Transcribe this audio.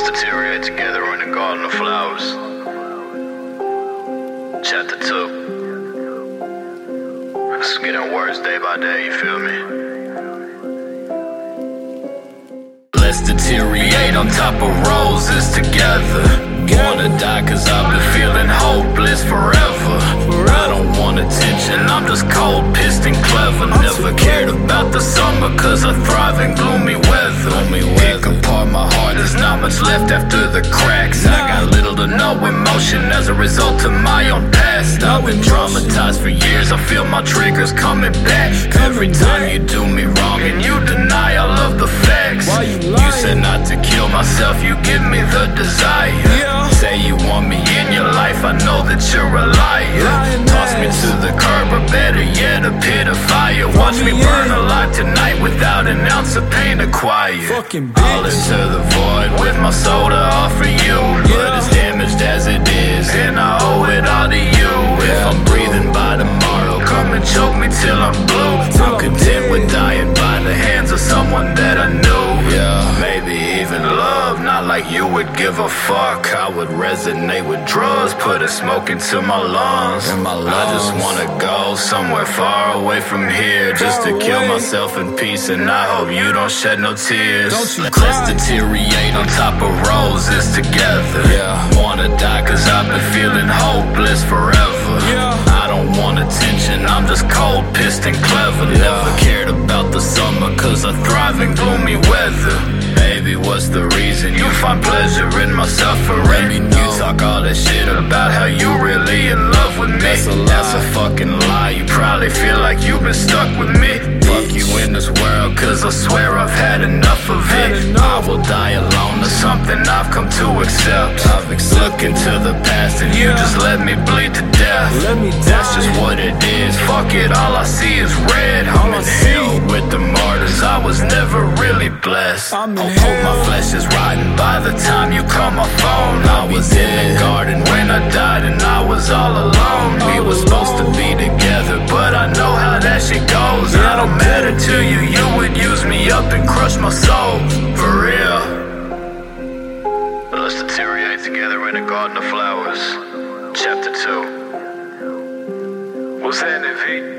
Let's deteriorate together in the garden of flowers. Chapter 2. It's getting worse day by day, you feel me? Let's deteriorate on top of roses together. Wanna die cause I've been feeling hopeless forever. The summer cause I thrive in gloomy weather. Pick apart my heart, there's not much left after the cracks. I got little to no emotion as a result of my own past. I've been traumatized for years, I feel my triggers coming back. Every time you do me wrong and you deny all of the facts. Why you You said not to kill myself, you give me the desire. Say you want me in your life, I know that you're a a pit of fire. Watch me burn alive tonight without an ounce of pain acquired. Fucking All into the void with my soul to offer you. But it's damaged as it is, and I owe it all to you. If I'm breathing by tomorrow, come and choke me till I'm blue. I'm content with dying by the hands of someone that like you would give a fuck. I would resonate with drugs, put a smoke into my lungs. I just wanna go somewhere far away from here, just to kill myself in peace. And I hope you don't shed no tears. Don't you Let's deteriorate on top of roses together. Yeah, wanna die cause I've been feeling hopeless forever. Yeah. I don't want attention, I'm just cold, pissed, and clever. Never cared about the summer, cause I thrive in gloomy weather. Baby, what's the reason you find pleasure in my suffering? You talk all that shit about how you really in love with me. That's a. That's a fucking lie. You probably feel like you've been stuck with me. Fuck you in this world, cause I swear I've had enough of it. I will die alone, that's something I've come to accept. I've accepted. Look into the past and you just let me bleed to death. Let me That's just what it is. Fuck it, all I see is red. I'm in hell with the martyrs. I was never really blessed. I'm in I hope my flesh is rotten by the time you call my phone. I was in the garden when I died and I was all alone. We were supposed to be together, but I know how that shit goes. I don't matter to you. You would use me up and crush my soul. For real. Let's deteriorate together in a garden of flowers. Chapter 2. What's happening, V?